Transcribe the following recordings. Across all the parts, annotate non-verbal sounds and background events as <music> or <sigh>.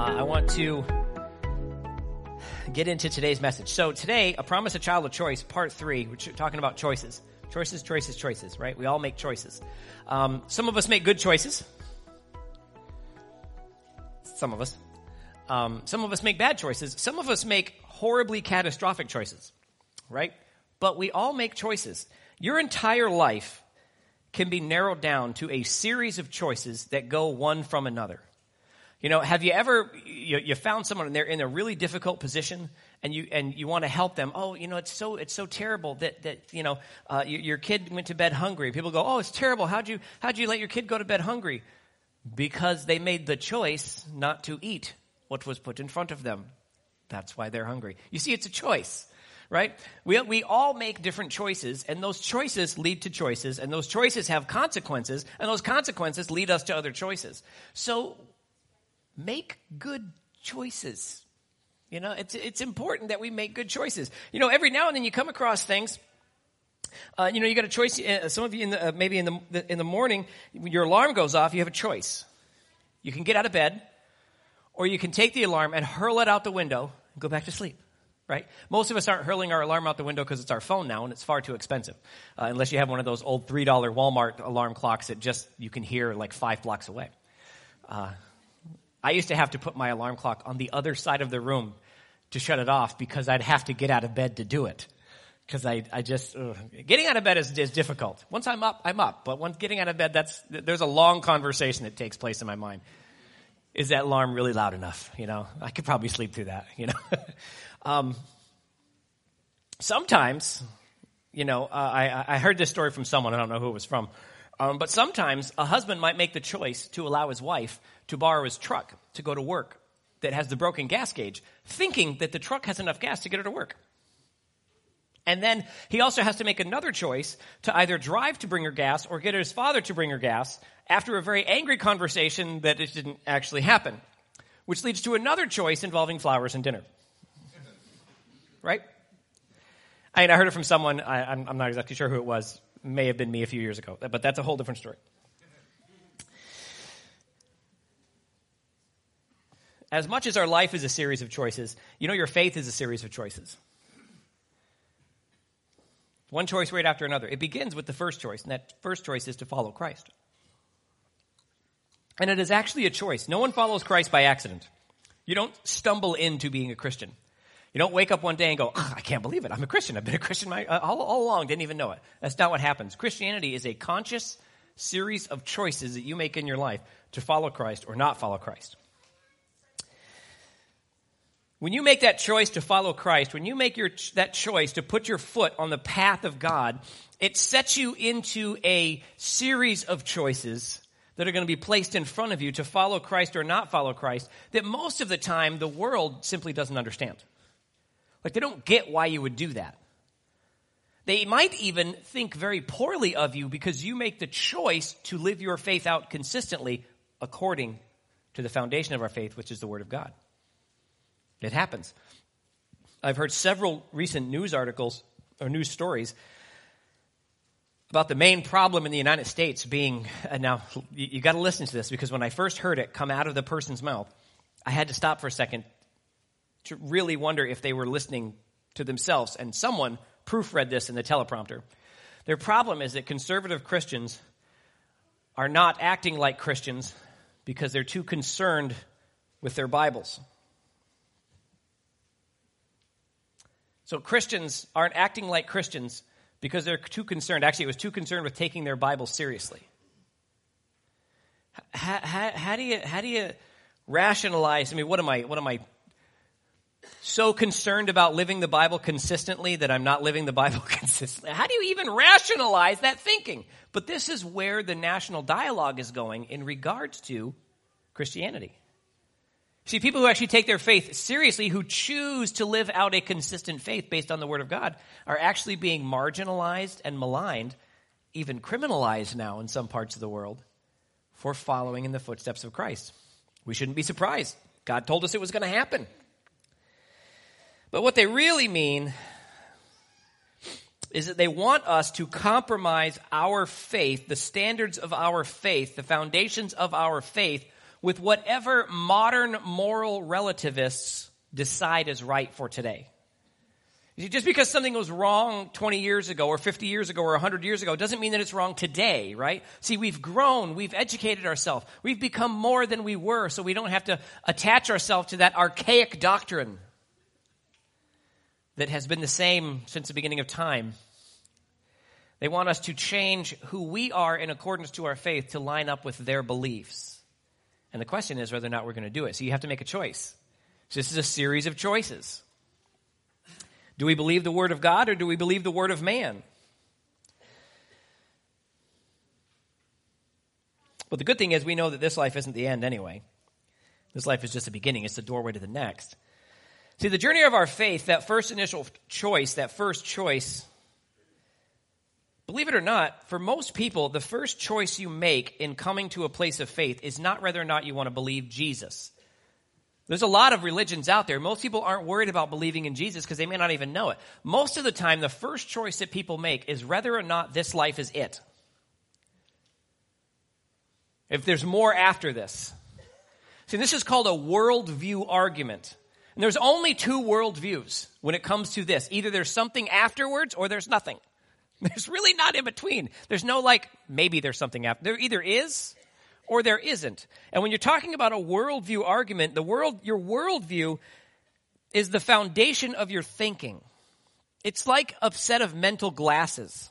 uh, I want to get into today's message. So today, a promise, a child of choice, part three. We're talking about choices, choices, choices, choices. Right? We all make choices. Um, some of us make good choices. Some of us. Um, some of us make bad choices. Some of us make horribly catastrophic choices. Right? But we all make choices. Your entire life can be narrowed down to a series of choices that go one from another. You know, have you ever you, you, found someone and they're in a really difficult position and you and you want to help them? Oh, you know, it's so it's so terrible that that you know uh, your, your kid went to bed hungry. People go, oh, it's terrible. How'd you how'd you let your kid go to bed hungry? Because they made the choice not to eat what was put in front of them. That's why they're hungry. You see, it's a choice right? We, we all make different choices, and those choices lead to choices, and those choices have consequences, and those consequences lead us to other choices. So make good choices. You know, it's, it's important that we make good choices. You know, every now and then you come across things. Uh, you know, you got a choice. Uh, some of you, in the, uh, maybe in the, the in the morning, when your alarm goes off, you have a choice. You can get out of bed, or you can take the alarm and hurl it out the window and go back to sleep right? Most of us aren't hurling our alarm out the window because it's our phone now and it's far too expensive. Uh, unless you have one of those old $3 Walmart alarm clocks that just you can hear like five blocks away. I used to have to put my alarm clock on the other side of the room to shut it off because I'd have to get out of bed to do it. Because I, I just, ugh. getting out of bed is, is difficult. Once I'm up, I'm up. But once getting out of bed, that's, there's a long conversation that takes place in my mind. Is that alarm really loud enough? You know, I could probably sleep through that, you know. <laughs> Um, sometimes, you know, uh, I, I heard this story from someone, I don't know who it was from, um, but sometimes a husband might make the choice to allow his wife to borrow his truck to go to work that has the broken gas gauge, thinking that the truck has enough gas to get her to work. And then he also has to make another choice to either drive to bring her gas or get his father to bring her gas after a very angry conversation that it didn't actually happen, which leads to another choice involving flowers and dinner right? I mean, I heard it from someone, I, am not exactly sure who it was, may have been me a few years ago, but that's a whole different story. As much as our life is a series of choices, you know, your faith is a series of choices. One choice right after another. It begins with the first choice, and that first choice is to follow Christ. And it is actually a choice. No one follows Christ by accident. You don't stumble into being a Christian. You don't wake up one day and go, I can't believe it. I'm a Christian. I've been a Christian my, uh, all, all along. Didn't even know it. That's not what happens. Christianity is a conscious series of choices that you make in your life to follow Christ or not follow Christ. When you make that choice to follow Christ, when you make your, that choice to put your foot on the path of God, it sets you into a series of choices that are going to be placed in front of you to follow Christ or not follow Christ that most of the time the world simply doesn't understand. Like, they don't get why you would do that. They might even think very poorly of you because you make the choice to live your faith out consistently according to the foundation of our faith, which is the Word of God. It happens. I've heard several recent news articles or news stories about the main problem in the United States being, and now you, you got to listen to this because when I first heard it come out of the person's mouth, I had to stop for a second to really wonder if they were listening to themselves. And someone proofread this in the teleprompter. Their problem is that conservative Christians are not acting like Christians because they're too concerned with their Bibles. So Christians aren't acting like Christians because they're too concerned. Actually, it was too concerned with taking their Bible seriously. How, how, how, do you how do you rationalize? I mean, what am I what am I so concerned about living the Bible consistently that I'm not living the Bible <laughs> consistently? How do you even rationalize that thinking? But this is where the national dialogue is going in regards to Christianity. See, people who actually take their faith seriously, who choose to live out a consistent faith based on the Word of God, are actually being marginalized and maligned, even criminalized now in some parts of the world, for following in the footsteps of Christ. We shouldn't be surprised. God told us it was going to happen. But what they really mean is that they want us to compromise our faith, the standards of our faith, the foundations of our faith, with whatever modern moral relativists decide is right for today. Just because something was wrong 20 years ago or 50 years ago or 100 years ago doesn't mean that it's wrong today, right? See, we've grown, we've educated ourselves, we've become more than we were, so we don't have to attach ourselves to that archaic doctrine that has been the same since the beginning of time. They want us to change who we are in accordance to our faith to line up with their beliefs. And the question is whether or not we're going to do it. So you have to make a choice. So this is a series of choices. Do we believe the Word of God or do we believe the Word of man? But the good thing is we know that this life isn't the end anyway. This life is just the beginning, it's the doorway to the next. See, the journey of our faith, that first initial choice, that first choice, believe it or not, for most people, the first choice you make in coming to a place of faith is not whether or not you want to believe Jesus. There's a lot of religions out there. Most people aren't worried about believing in Jesus because they may not even know it. Most of the time, the first choice that people make is whether or not this life is it. If there's more after this. See, this is called a worldview argument. And there's only two worldviews when it comes to this. Either there's something afterwards or there's nothing. <laughs> There's really not in between. There's no like, maybe there's something after. There either is or there isn't. And when you're talking about a worldview argument, the world, your worldview is the foundation of your thinking. It's like a set of mental glasses.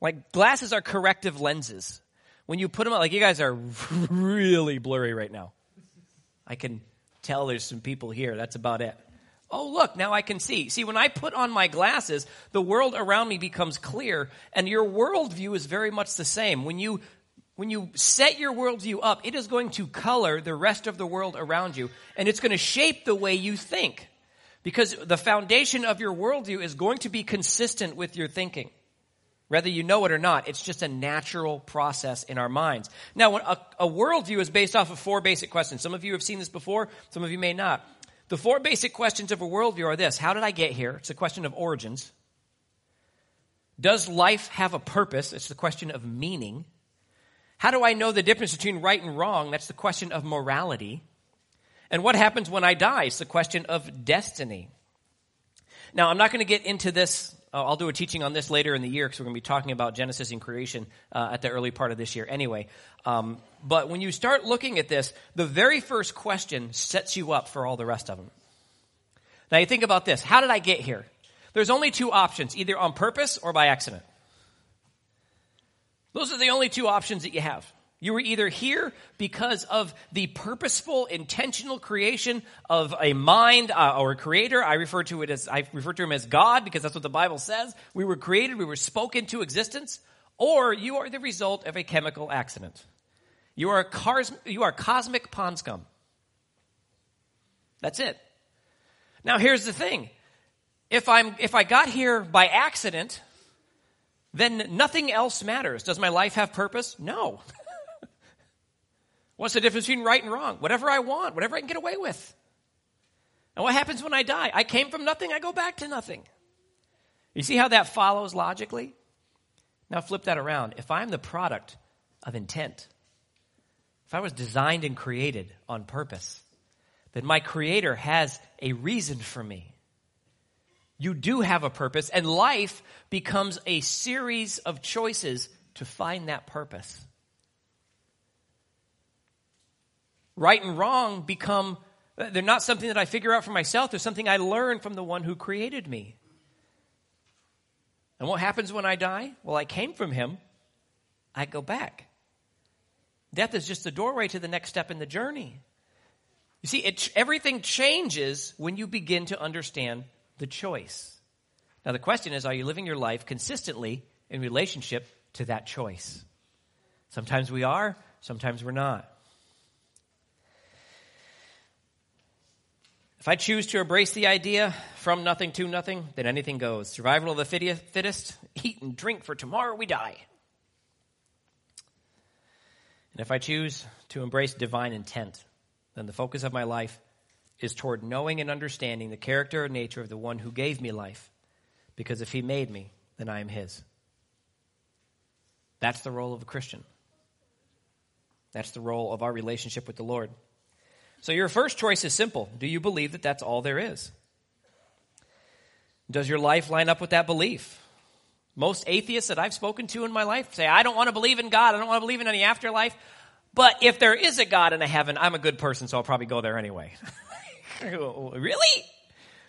Like glasses are corrective lenses. When you put them on, like you guys are <laughs> really blurry right now. I can tell there's some people here. That's about it. Oh, look, now I can see. See, when I put on my glasses, the world around me becomes clear, and your worldview is very much the same. When you when you set your worldview up, it is going to color the rest of the world around you, and it's going to shape the way you think. Because the foundation of your worldview is going to be consistent with your thinking. Whether you know it or not, it's just a natural process in our minds. Now, a, a worldview is based off of four basic questions. Some of you have seen this before, some of you may not. The four basic questions of a worldview are this How did I get here? It's a question of origins. Does life have a purpose? It's the question of meaning. How do I know the difference between right and wrong? That's the question of morality. And what happens when I die? It's the question of destiny. Now, I'm not going to get into this. Uh, I'll do a teaching on this later in the year because we're going to be talking about Genesis and creation uh, at the early part of this year anyway. Um, but when you start looking at this, the very first question sets you up for all the rest of them. Now, you think about this how did I get here? There's only two options either on purpose or by accident. Those are the only two options that you have. You were either here because of the purposeful, intentional creation of a mind uh, or a creator. I refer to it as I refer to him as God because that's what the Bible says. We were created, we were spoken to existence, or you are the result of a chemical accident. You are a cars, you are cosmic pond scum. That's it. Now here's the thing. If I'm if I got here by accident, then nothing else matters. Does my life have purpose? No. <laughs> What's the difference between right and wrong? Whatever I want, whatever I can get away with. And what happens when I die? I came from nothing, I go back to nothing. You see how that follows logically? Now flip that around. If I'm the product of intent, if I was designed and created on purpose, then my creator has a reason for me. You do have a purpose, and life becomes a series of choices to find that purpose. Right and wrong become, they're not something that I figure out for myself, they're something I learn from the one who created me. And what happens when I die? Well, I came from him, I go back. Death is just the doorway to the next step in the journey. You see, it, everything changes when you begin to understand the choice. Now, the question is are you living your life consistently in relationship to that choice? Sometimes we are, sometimes we're not. If I choose to embrace the idea from nothing to nothing, then anything goes. Survival of the fittest, eat and drink, for tomorrow we die. And if I choose to embrace divine intent, then the focus of my life is toward knowing and understanding the character and nature of the one who gave me life. Because if he made me, then I am his. That's the role of a Christian. That's the role of our relationship with the Lord. So your first choice is simple. Do you believe that that's all there is? Does your life line up with that belief? Most atheists that I've spoken to in my life say, I don't want to believe in God. I don't want to believe in any afterlife. But if there is a God in a heaven, I'm a good person, so I'll probably go there anyway. <laughs> really?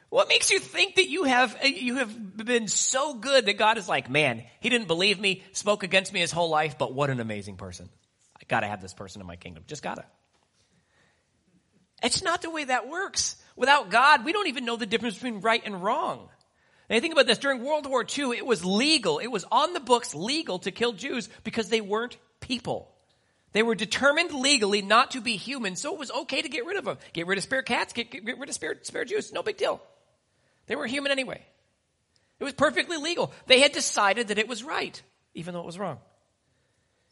What makes you think that you have, you have been so good that God is like, man, he didn't believe me, spoke against me his whole life, but what an amazing person. I gotta have this person in my kingdom. Just gotta. It's not the way that works. Without God, we don't even know the difference between right and wrong. And think about this. During World War II, it was legal. It was on the books legal to kill Jews because they weren't people. They were determined legally not to be human, so it was okay to get rid of them. Get rid of spare cats, get, get, get rid of spare, spare Jews. No big deal. They were human anyway. It was perfectly legal. They had decided that it was right, even though it was wrong.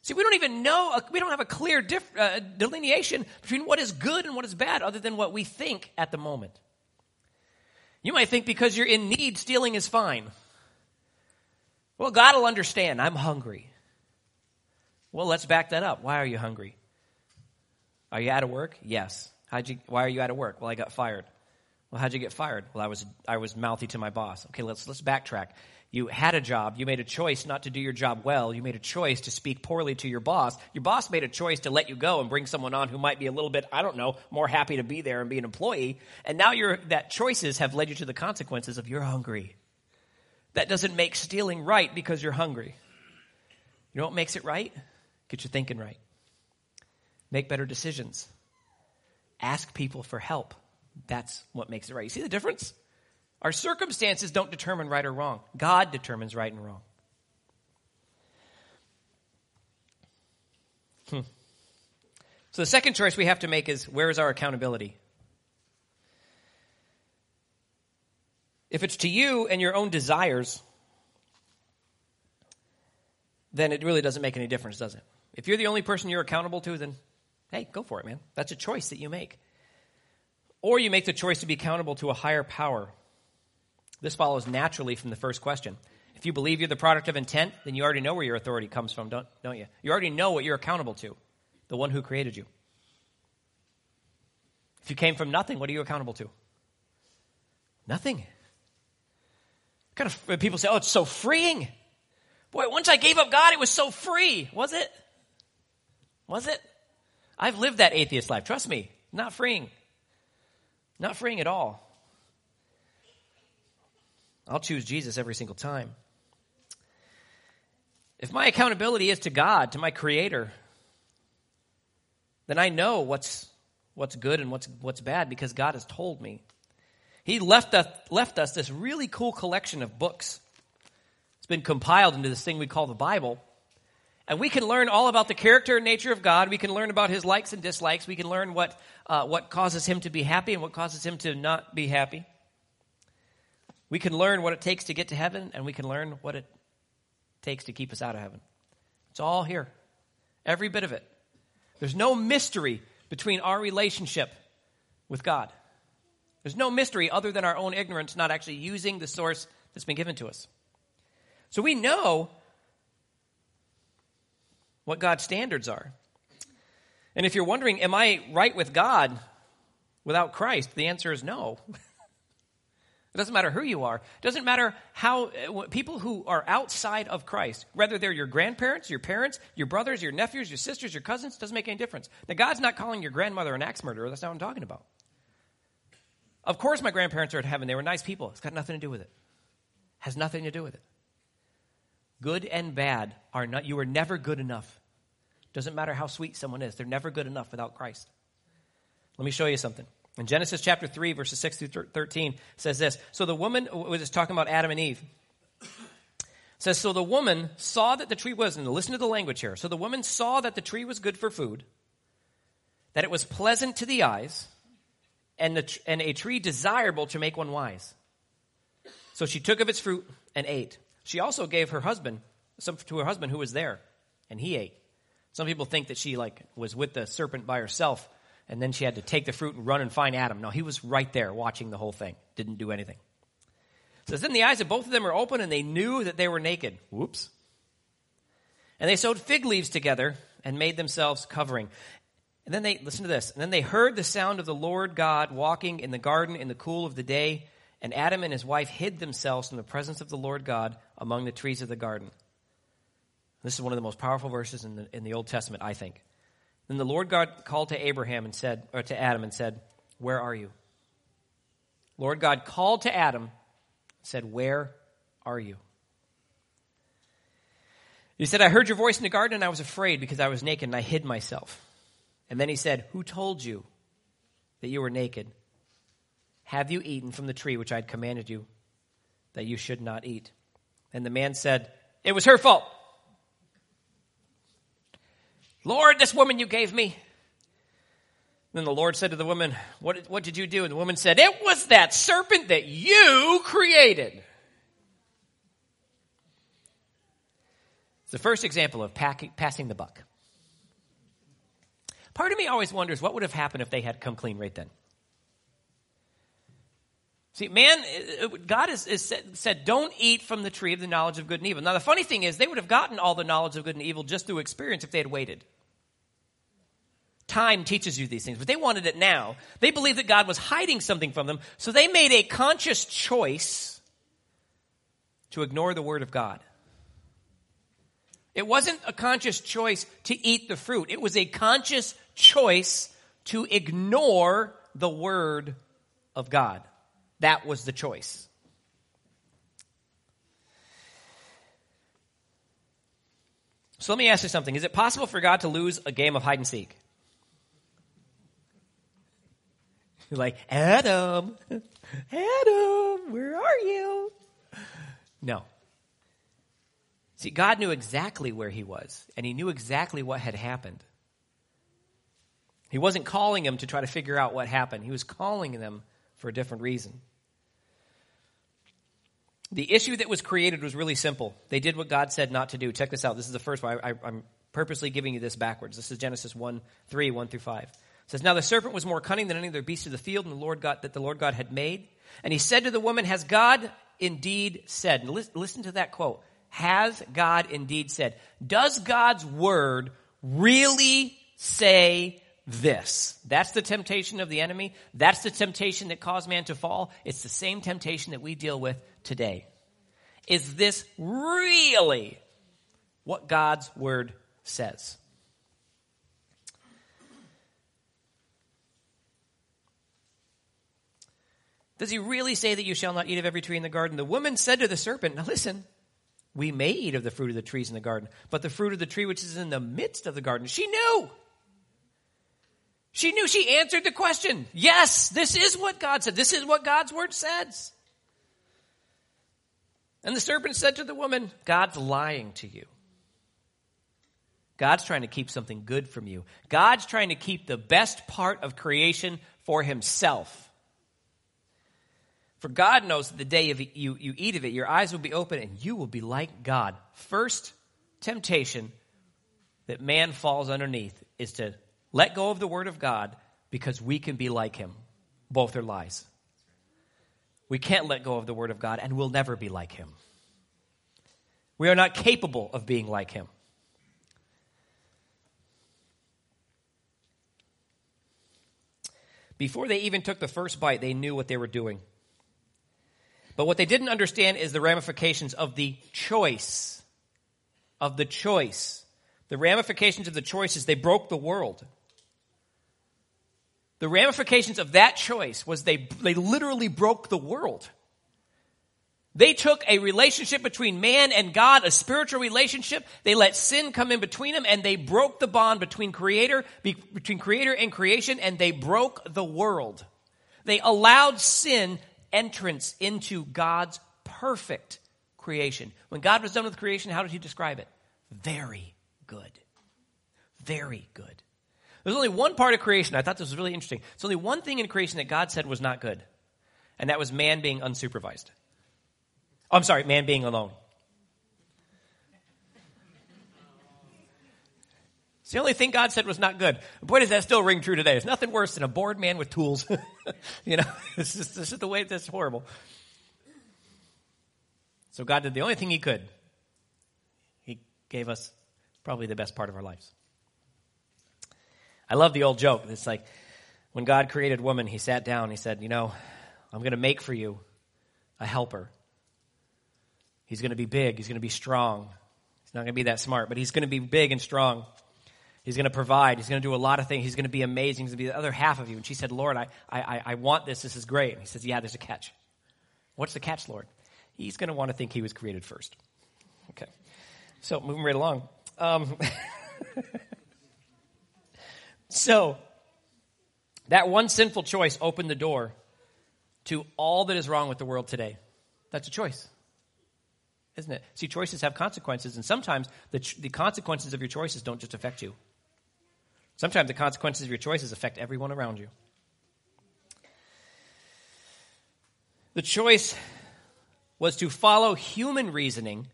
See, we don't even know, we don't have a clear diff, uh, delineation between what is good and what is bad other than what we think at the moment. You might think because you're in need, stealing is fine. Well, God will understand. I'm hungry. Well, let's back that up. Why are you hungry? Are you out of work? Yes. How'd you, why are you out of work? Well, I got fired. Well, how'd you get fired? Well, I was, I was mouthy to my boss. Okay, let's, let's backtrack. You had a job. You made a choice not to do your job well. You made a choice to speak poorly to your boss. Your boss made a choice to let you go and bring someone on who might be a little bit, I don't know, more happy to be there and be an employee. And now you're, that choices have led you to the consequences of you're hungry. That doesn't make stealing right because you're hungry. You know what makes it right? Get your thinking right. Make better decisions. Ask people for help. That's what makes it right. You see the difference? Our circumstances don't determine right or wrong. God determines right and wrong. Hmm. So the second choice we have to make is where is our accountability? If it's to you and your own desires, then it really doesn't make any difference, does it? If you're the only person you're accountable to, then hey, go for it, man. That's a choice that you make. Or you make the choice to be accountable to a higher power. This follows naturally from the first question. If you believe you're the product of intent, then you already know where your authority comes from, don't, don't you? You already know what you're accountable to the one who created you. If you came from nothing, what are you accountable to? Nothing. Kind of people say, "Oh, it's so freeing." Boy, once I gave up God, it was so free. Was it? Was it? I've lived that atheist life. Trust me, not freeing. Not freeing at all. I'll choose Jesus every single time. If my accountability is to God, to my Creator, then I know what's, what's good and what's, what's bad because God has told me. He left us, left us this really cool collection of books. It's been compiled into this thing we call the Bible. And we can learn all about the character and nature of God. We can learn about his likes and dislikes. We can learn what, uh, what causes him to be happy and what causes him to not be happy. We can learn what it takes to get to heaven, and we can learn what it takes to keep us out of heaven. It's all here, every bit of it. There's no mystery between our relationship with God. There's no mystery other than our own ignorance, not actually using the source that's been given to us. So we know what God's standards are. And if you're wondering, am I right with God without Christ? The answer is no. <laughs> it doesn't matter who you are. It doesn't matter how uh, people who are outside of Christ, whether they're your grandparents, your parents, your brothers, your nephews, your sisters, your cousins, doesn't make any difference. Now, God's not calling your grandmother an axe murderer. That's not what I'm talking about. Of course, my grandparents are in heaven. They were nice people. It's got nothing to do with it. Has nothing to do with it. Good and bad are not, you are never good enough. Doesn't matter how sweet someone is, they're never good enough without Christ. Let me show you something. In Genesis chapter 3, verses 6 through 13, says this. So the woman, was just talking about Adam and Eve. says, So the woman saw that the tree was, and listen to the language here. So the woman saw that the tree was good for food, that it was pleasant to the eyes, and, the, and a tree desirable to make one wise. So she took of its fruit and ate. She also gave her husband some to her husband who was there, and he ate. Some people think that she like was with the serpent by herself, and then she had to take the fruit and run and find Adam. No, he was right there watching the whole thing. Didn't do anything. It says then the eyes of both of them were open, and they knew that they were naked. Whoops. And they sewed fig leaves together and made themselves covering. And then they, listen to this, and then they heard the sound of the Lord God walking in the garden in the cool of the day, and Adam and his wife hid themselves from the presence of the Lord God among the trees of the garden. This is one of the most powerful verses in the, in the Old Testament, I think. Then the Lord God called to Abraham and said, or to Adam and said, Where are you? Lord God called to Adam, said, Where are you? He said, I heard your voice in the garden and I was afraid because I was naked and I hid myself. And then he said, Who told you that you were naked? Have you eaten from the tree which I had commanded you that you should not eat? And the man said, It was her fault. Lord, this woman you gave me. Then the Lord said to the woman, what, what did you do? And the woman said, It was that serpent that you created. It's the first example of passing the buck. Part of me always wonders what would have happened if they had come clean right then. See, man, uh, uh, God has, has said, said, don't eat from the tree of the knowledge of good and evil. Now, the funny thing is, they would have gotten all the knowledge of good and evil just through experience if they had waited. Time teaches you these things, but they wanted it now. They believed that God was hiding something from them, so they made a conscious choice to ignore the Word of God. It wasn't a conscious choice to eat the fruit, it was a conscious choice to ignore the Word of God. That was the choice. So let me ask you something. Is it possible for God to lose a game of hide and seek? <laughs> Like, Adam, <laughs> Adam, where are you? No. See, God knew exactly where he was, and he knew exactly what had happened. He wasn't calling him to try to figure out what happened, he was calling them for a different reason. The issue that was created was really simple. They did what God said not to do. Check this out. This is the first one. I, am purposely giving you this backwards. This is Genesis 1, 3, 1 through 5. It says, Now the serpent was more cunning than any other beast of the field and the Lord God, that the Lord God had made. And he said to the woman, Has God indeed said? And listen, listen to that quote. Has God indeed said? Does God's word really say this. That's the temptation of the enemy. That's the temptation that caused man to fall. It's the same temptation that we deal with today. Is this really what God's word says? Does he really say that you shall not eat of every tree in the garden? The woman said to the serpent, Now listen, we may eat of the fruit of the trees in the garden, but the fruit of the tree which is in the midst of the garden, she knew she knew she answered the question. Yes, this is what God said. This is what God's word says. And the serpent said to the woman, God's lying to you. God's trying to keep something good from you. God's trying to keep the best part of creation for himself. For God knows that the day you, you eat of it, your eyes will be open and you will be like God. First temptation that man falls underneath is to let go of the Word of God because we can be like Him. Both are lies. We can't let go of the Word of God and we'll never be like Him. We are not capable of being like Him. Before they even took the first bite, they knew what they were doing. But what they didn't understand is the ramifications of the choice. Of the choice. The ramifications of the choices, they broke the world. The ramifications of that choice was they, they literally broke the world. They took a relationship between man and God, a spiritual relationship. They let sin come in between them and they broke the bond between creator, between creator and creation and they broke the world. They allowed sin entrance into God's perfect creation. When God was done with creation, how did he describe it? Very good. Very good. There's only one part of creation. I thought this was really interesting. There's only one thing in creation that God said was not good, and that was man being unsupervised. Oh, I'm sorry, man being alone. It's the only thing God said was not good. Boy, does that still ring true today. There's nothing worse than a bored man with tools. <laughs> you know, <laughs> this is, this is the way that's horrible. So God did the only thing He could. He gave us probably the best part of our lives. I love the old joke. It's like when God created woman, he sat down, he said, You know, I'm going to make for you a helper. He's going to be big, he's going to be strong. He's not going to be that smart, but he's going to be big and strong. He's going to provide. He's going to do a lot of things. He's going to be amazing. He's going to be the other half of you. And she said, Lord, I, I, I want this. This is great. And he says, Yeah, there's a catch. What's the catch, Lord? He's going to want to think he was created first. Okay. So, moving right along. Um, <laughs> so, that one sinful choice opened the door to all that is wrong with the world today. That's a choice, isn't it? See, choices have consequences, and sometimes the, ch- the consequences of your choices don't just affect you. Sometimes the consequences of your choices affect everyone around you. The choice was to follow human reasoning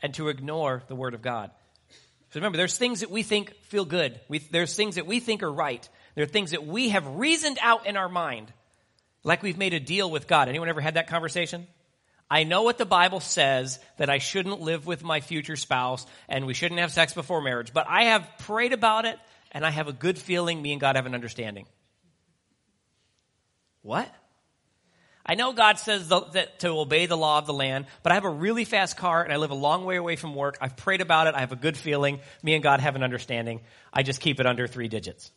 and to ignore the Word of God. So remember, there's things that we think feel good. We, there's things that we think are right. There are things that we have reasoned out in our mind, like we've made a deal with God. Anyone ever had that conversation? I know what the Bible says that I shouldn't live with my future spouse and we shouldn't have sex before marriage, but I have prayed about it and I have a good feeling me and God have an understanding. What? I know God says that to obey the law of the land, but I have a really fast car and I live a long way away from work. I've prayed about it. I have a good feeling. Me and God have an understanding. I just keep it under three digits.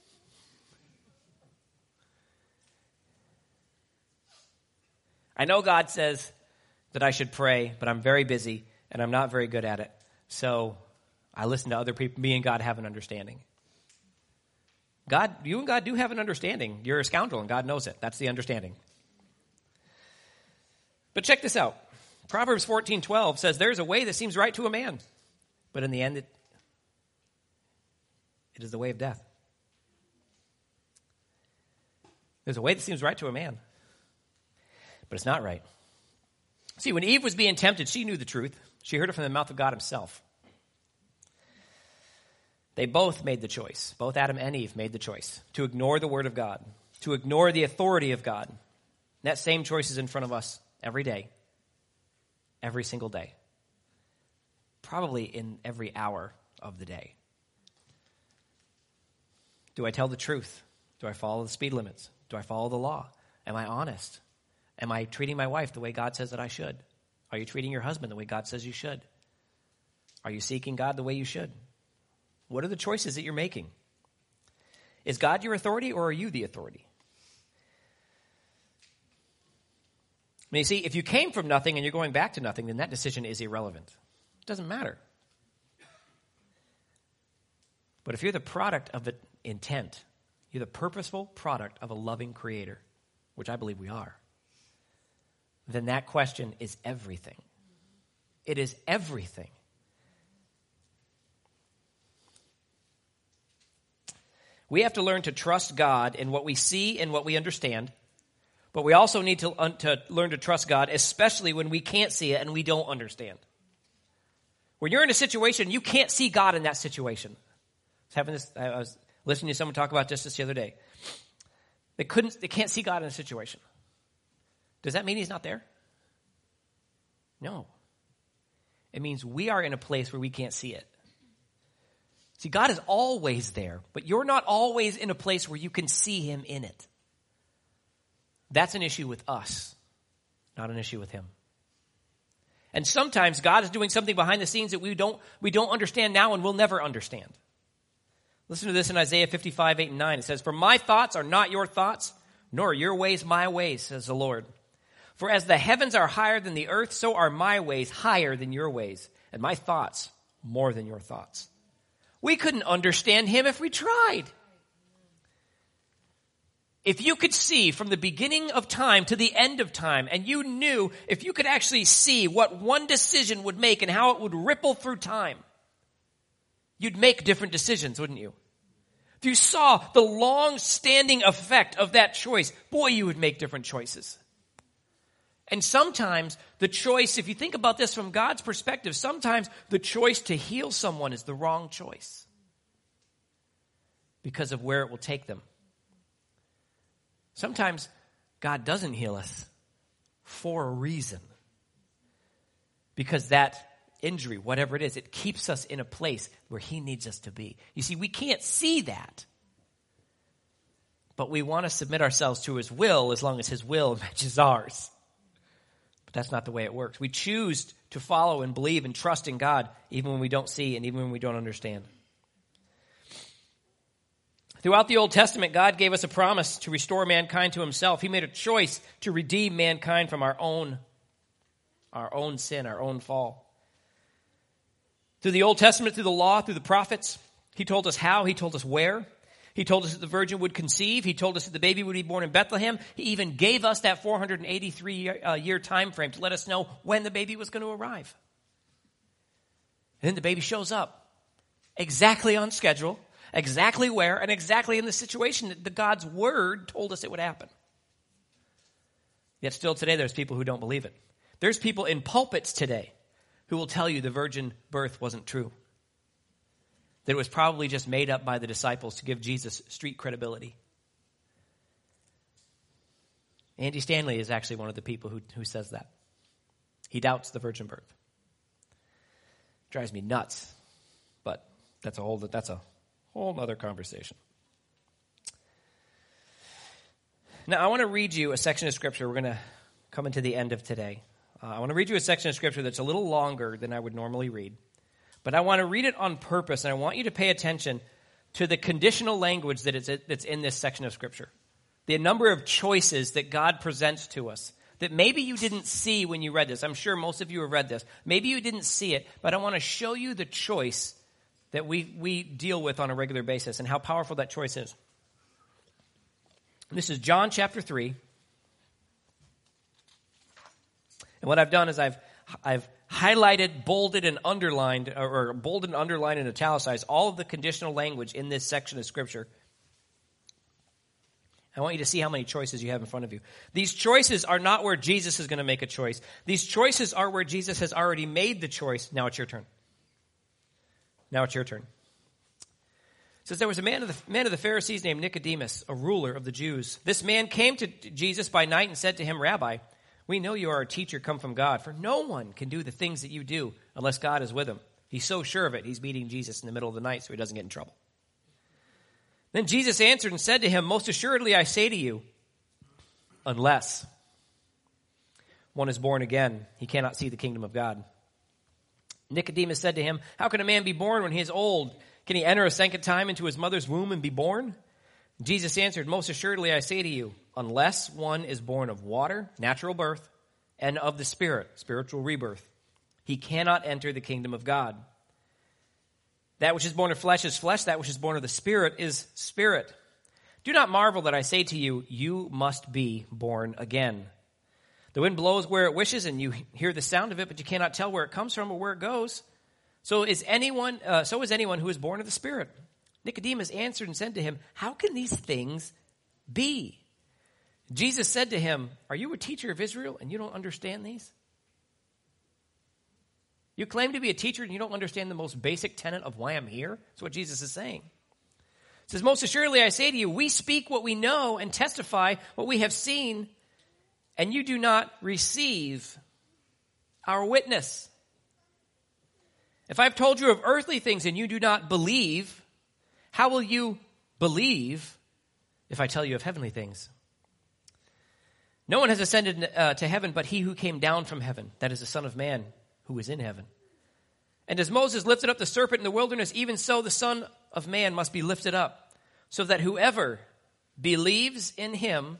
I know God says that I should pray, but I'm very busy and I'm not very good at it. So I listen to other people. Me and God have an understanding. God, you and God do have an understanding. You're a scoundrel and God knows it. That's the understanding. But check this out. Proverbs 14:12 says there's a way that seems right to a man, but in the end it, it is the way of death. There's a way that seems right to a man, but it's not right. See, when Eve was being tempted, she knew the truth. She heard it from the mouth of God himself. They both made the choice. Both Adam and Eve made the choice to ignore the word of God, to ignore the authority of God. And that same choice is in front of us every day, every single day, probably in every hour of the day. Do I tell the truth? Do I follow the speed limits? Do I follow the law? Am I honest? Am I treating my wife the way God says that I should? Are you treating your husband the way God says you should? Are you seeking God the way you should? What are the choices that you're making? Is God your authority or are you the authority? Mean, you see, if you came from nothing and you're going back to nothing, then that decision is irrelevant. It doesn't matter. But if you're the product of the intent, you're the purposeful product of a loving creator, which I believe we are, then that question is everything. It is everything. We have to learn to trust God in what we see and what we understand but we also need to, uh, to learn to trust God, especially when we can't see it and we don't understand. When you're in a situation, you can't see God in that situation. I was, this, I was listening to someone talk about just this the other day. They couldn't, they can't see God in a situation. Does that mean He's not there? No. It means we are in a place where we can't see it. See, God is always there, but you're not always in a place where you can see Him in it. That's an issue with us, not an issue with him. And sometimes God is doing something behind the scenes that we don't, we don't understand now and we'll never understand. Listen to this in Isaiah 55, 8 and 9. It says, For my thoughts are not your thoughts, nor your ways my ways, says the Lord. For as the heavens are higher than the earth, so are my ways higher than your ways, and my thoughts more than your thoughts. We couldn't understand him if we tried. If you could see from the beginning of time to the end of time, and you knew if you could actually see what one decision would make and how it would ripple through time, you'd make different decisions, wouldn't you? If you saw the long standing effect of that choice, boy, you would make different choices. And sometimes the choice, if you think about this from God's perspective, sometimes the choice to heal someone is the wrong choice because of where it will take them. Sometimes God doesn't heal us for a reason. Because that injury, whatever it is, it keeps us in a place where He needs us to be. You see, we can't see that. but we want to submit ourselves to his will as long as his will <laughs> matches ours. But that's not the way it works. We choose to follow and believe and trust in God even when we don't see and even when we don't understand. Throughout the Old Testament, God gave us a promise to restore mankind to himself. He made a choice to redeem mankind from our own our own sin, our own fall. Through the Old Testament, through the law, through the prophets, he told us how, he told us where. He told us that the virgin would conceive. He told us that the baby would be born in Bethlehem. He even gave us that 483 year, uh, year time frame to let us know when the baby was going to arrive. And then the baby shows up exactly on schedule, exactly where, and exactly in the situation that the God's word told us it would happen. Yet still today, there's people who don't believe it. There's people in pulpits today who will tell you the virgin birth wasn't true that it was probably just made up by the disciples to give Jesus street credibility. Andy Stanley is actually one of the people who, who says that. He doubts the virgin birth. Drives me nuts, but that's a whole that's a whole other conversation. Now, I want to read you a section of scripture. We're going to come into the end of today. Uh, I want to read you a section of scripture that's a little longer than I would normally read. But I want to read it on purpose, and I want you to pay attention to the conditional language that is, that's in this section of Scripture. The number of choices that God presents to us that maybe you didn't see when you read this. I'm sure most of you have read this. Maybe you didn't see it, but I want to show you the choice that we, we deal with on a regular basis and how powerful that choice is. This is John chapter 3. And what I've done is I've, I've highlighted, bolded, and underlined, or bolded and underlined and italicized all of the conditional language in this section of Scripture. I want you to see how many choices you have in front of you. These choices are not where Jesus is going to make a choice. These choices are where Jesus has already made the choice. Now it's your turn. Now it's your turn. It says there was a man of the man of the Pharisees named Nicodemus, a ruler of the Jews. This man came to Jesus by night and said to him, Rabbi, we know you are a teacher come from God, for no one can do the things that you do unless God is with him. He's so sure of it, he's meeting Jesus in the middle of the night so he doesn't get in trouble. Then Jesus answered and said to him, Most assuredly I say to you, unless one is born again, he cannot see the kingdom of God. Nicodemus said to him, How can a man be born when he is old? Can he enter a second time into his mother's womb and be born? Jesus answered, Most assuredly I say to you, unless one is born of water, natural birth, and of the Spirit, spiritual rebirth, he cannot enter the kingdom of God. That which is born of flesh is flesh, that which is born of the Spirit is spirit. Do not marvel that I say to you, you must be born again. The wind blows where it wishes, and you hear the sound of it, but you cannot tell where it comes from or where it goes. So is anyone, uh, so is anyone who is born of the Spirit. Nicodemus answered and said to him, How can these things be? Jesus said to him, Are you a teacher of Israel and you don't understand these? You claim to be a teacher and you don't understand the most basic tenet of why I'm here? That's what Jesus is saying. He says, Most assuredly I say to you, we speak what we know and testify what we have seen, and you do not receive our witness. If I've told you of earthly things and you do not believe, how will you believe if I tell you of heavenly things? No one has ascended uh, to heaven but he who came down from heaven, that is the Son of Man who is in heaven. And as Moses lifted up the serpent in the wilderness, even so the Son of Man must be lifted up, so that whoever believes in him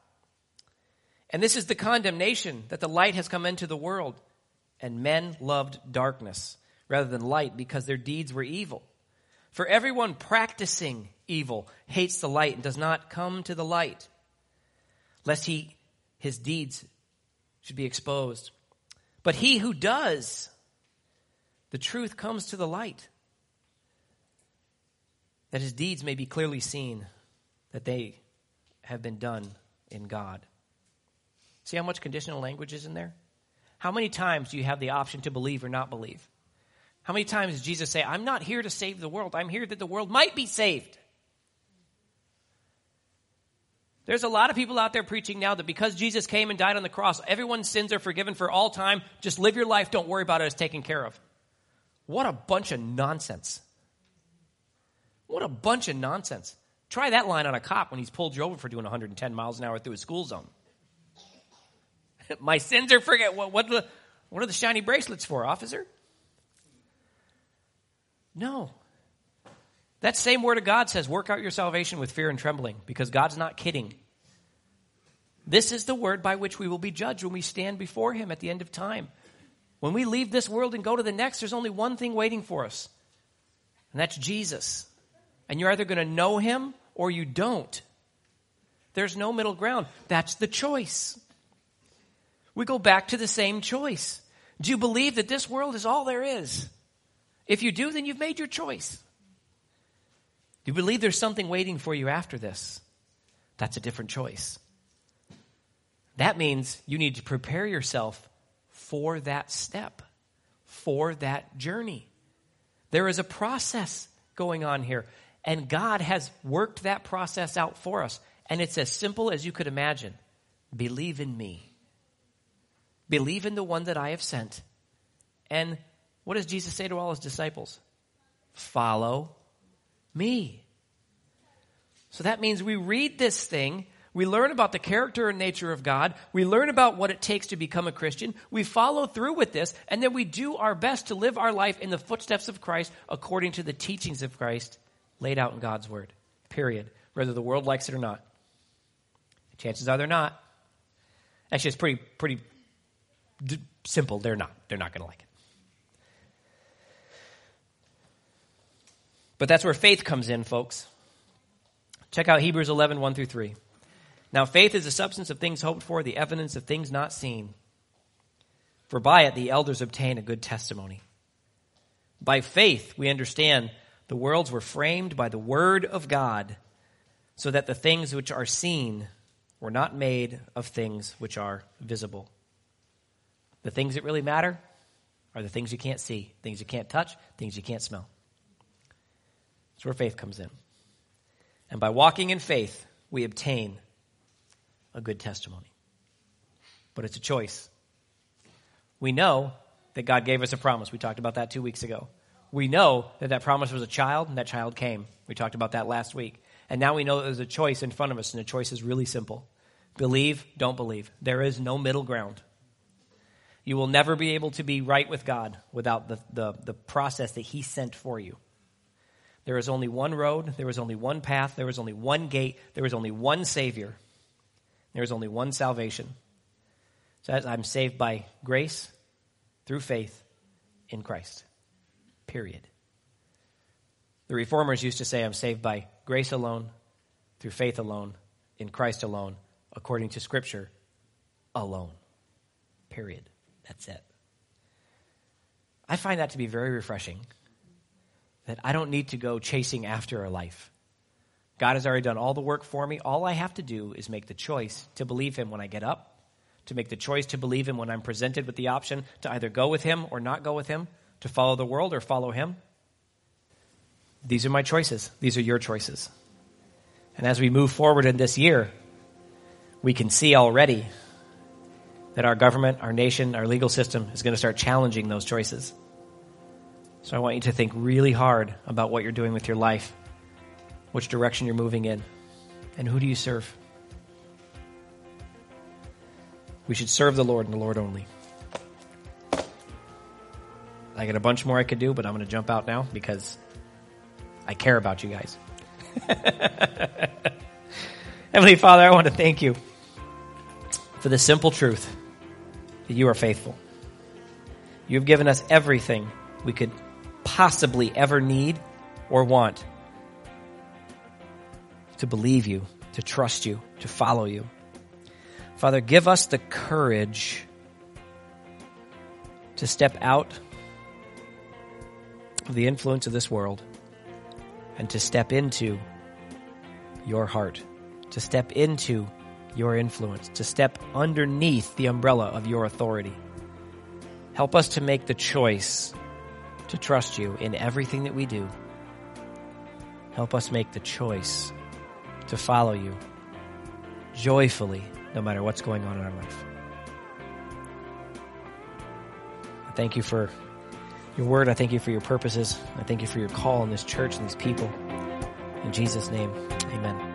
And this is the condemnation that the light has come into the world, and men loved darkness rather than light because their deeds were evil. For everyone practicing evil hates the light and does not come to the light, lest he his deeds should be exposed. But he who does, the truth comes to the light, that his deeds may be clearly seen, that they have been done in God. See how much conditional language is in there? How many times do you have the option to believe or not believe? How many times does Jesus say, I'm not here to save the world, I'm here that the world might be saved? There's a lot of people out there preaching now that because Jesus came and died on the cross, everyone's sins are forgiven for all time. Just live your life, don't worry about it, it's taken care of. What a bunch of nonsense. What a bunch of nonsense. Try that line on a cop when he's pulled you over for doing 110 miles an hour through a school zone. <laughs> My sins are forget. What, what, what are the shiny bracelets for, officer? No. That same word of God says, work out your salvation with fear and trembling, because God's not kidding. This is the word by which we will be judged when we stand before Him at the end of time. When we leave this world and go to the next, there's only one thing waiting for us, and that's Jesus. And you're either going to know Him or you don't. There's no middle ground. That's the choice. We go back to the same choice. Do you believe that this world is all there is? If you do, then you've made your choice. Do you believe there's something waiting for you after this? That's a different choice. That means you need to prepare yourself for that step, for that journey. There is a process going on here, and God has worked that process out for us. And it's as simple as you could imagine believe in me, believe in the one that I have sent. And what does Jesus say to all his disciples? Follow me. So that means we read this thing, we learn about the character and nature of God, we learn about what it takes to become a Christian, we follow through with this, and then we do our best to live our life in the footsteps of Christ according to the teachings of Christ laid out in God's Word. Period. Whether the world likes it or not. Chances are they're not. Actually, it's pretty, pretty d- simple. They're not. They're not going to like it. But that's where faith comes in, folks. Check out Hebrews 11, 1 through 3. Now, faith is the substance of things hoped for, the evidence of things not seen. For by it the elders obtain a good testimony. By faith, we understand the worlds were framed by the word of God, so that the things which are seen were not made of things which are visible. The things that really matter are the things you can't see, things you can't touch, things you can't smell. That's where faith comes in. And by walking in faith, we obtain a good testimony. But it's a choice. We know that God gave us a promise. We talked about that two weeks ago. We know that that promise was a child, and that child came. We talked about that last week. And now we know that there's a choice in front of us, and the choice is really simple believe, don't believe. There is no middle ground. You will never be able to be right with God without the, the, the process that He sent for you. There is only one road, there is only one path, there is only one gate, there is only one Savior, there is only one salvation. So I'm saved by grace through faith in Christ. Period. The reformers used to say, I'm saved by grace alone, through faith alone, in Christ alone, according to Scripture alone. Period. That's it. I find that to be very refreshing that I don't need to go chasing after a life. God has already done all the work for me. All I have to do is make the choice to believe Him when I get up, to make the choice to believe Him when I'm presented with the option to either go with Him or not go with Him, to follow the world or follow Him. These are my choices. These are your choices. And as we move forward in this year, we can see already that our government, our nation, our legal system is going to start challenging those choices. So I want you to think really hard about what you're doing with your life, which direction you're moving in, and who do you serve? We should serve the Lord and the Lord only. I got a bunch more I could do, but I'm going to jump out now because I care about you guys. <laughs> Heavenly Father, I want to thank you for the simple truth that you are faithful. You have given us everything we could possibly ever need or want to believe you, to trust you, to follow you. Father, give us the courage to step out of the influence of this world and to step into your heart, to step into your influence, to step underneath the umbrella of your authority. Help us to make the choice to trust you in everything that we do. Help us make the choice to follow you joyfully, no matter what's going on in our life. I thank you for your word. I thank you for your purposes. I thank you for your call in this church and these people. In Jesus' name, amen.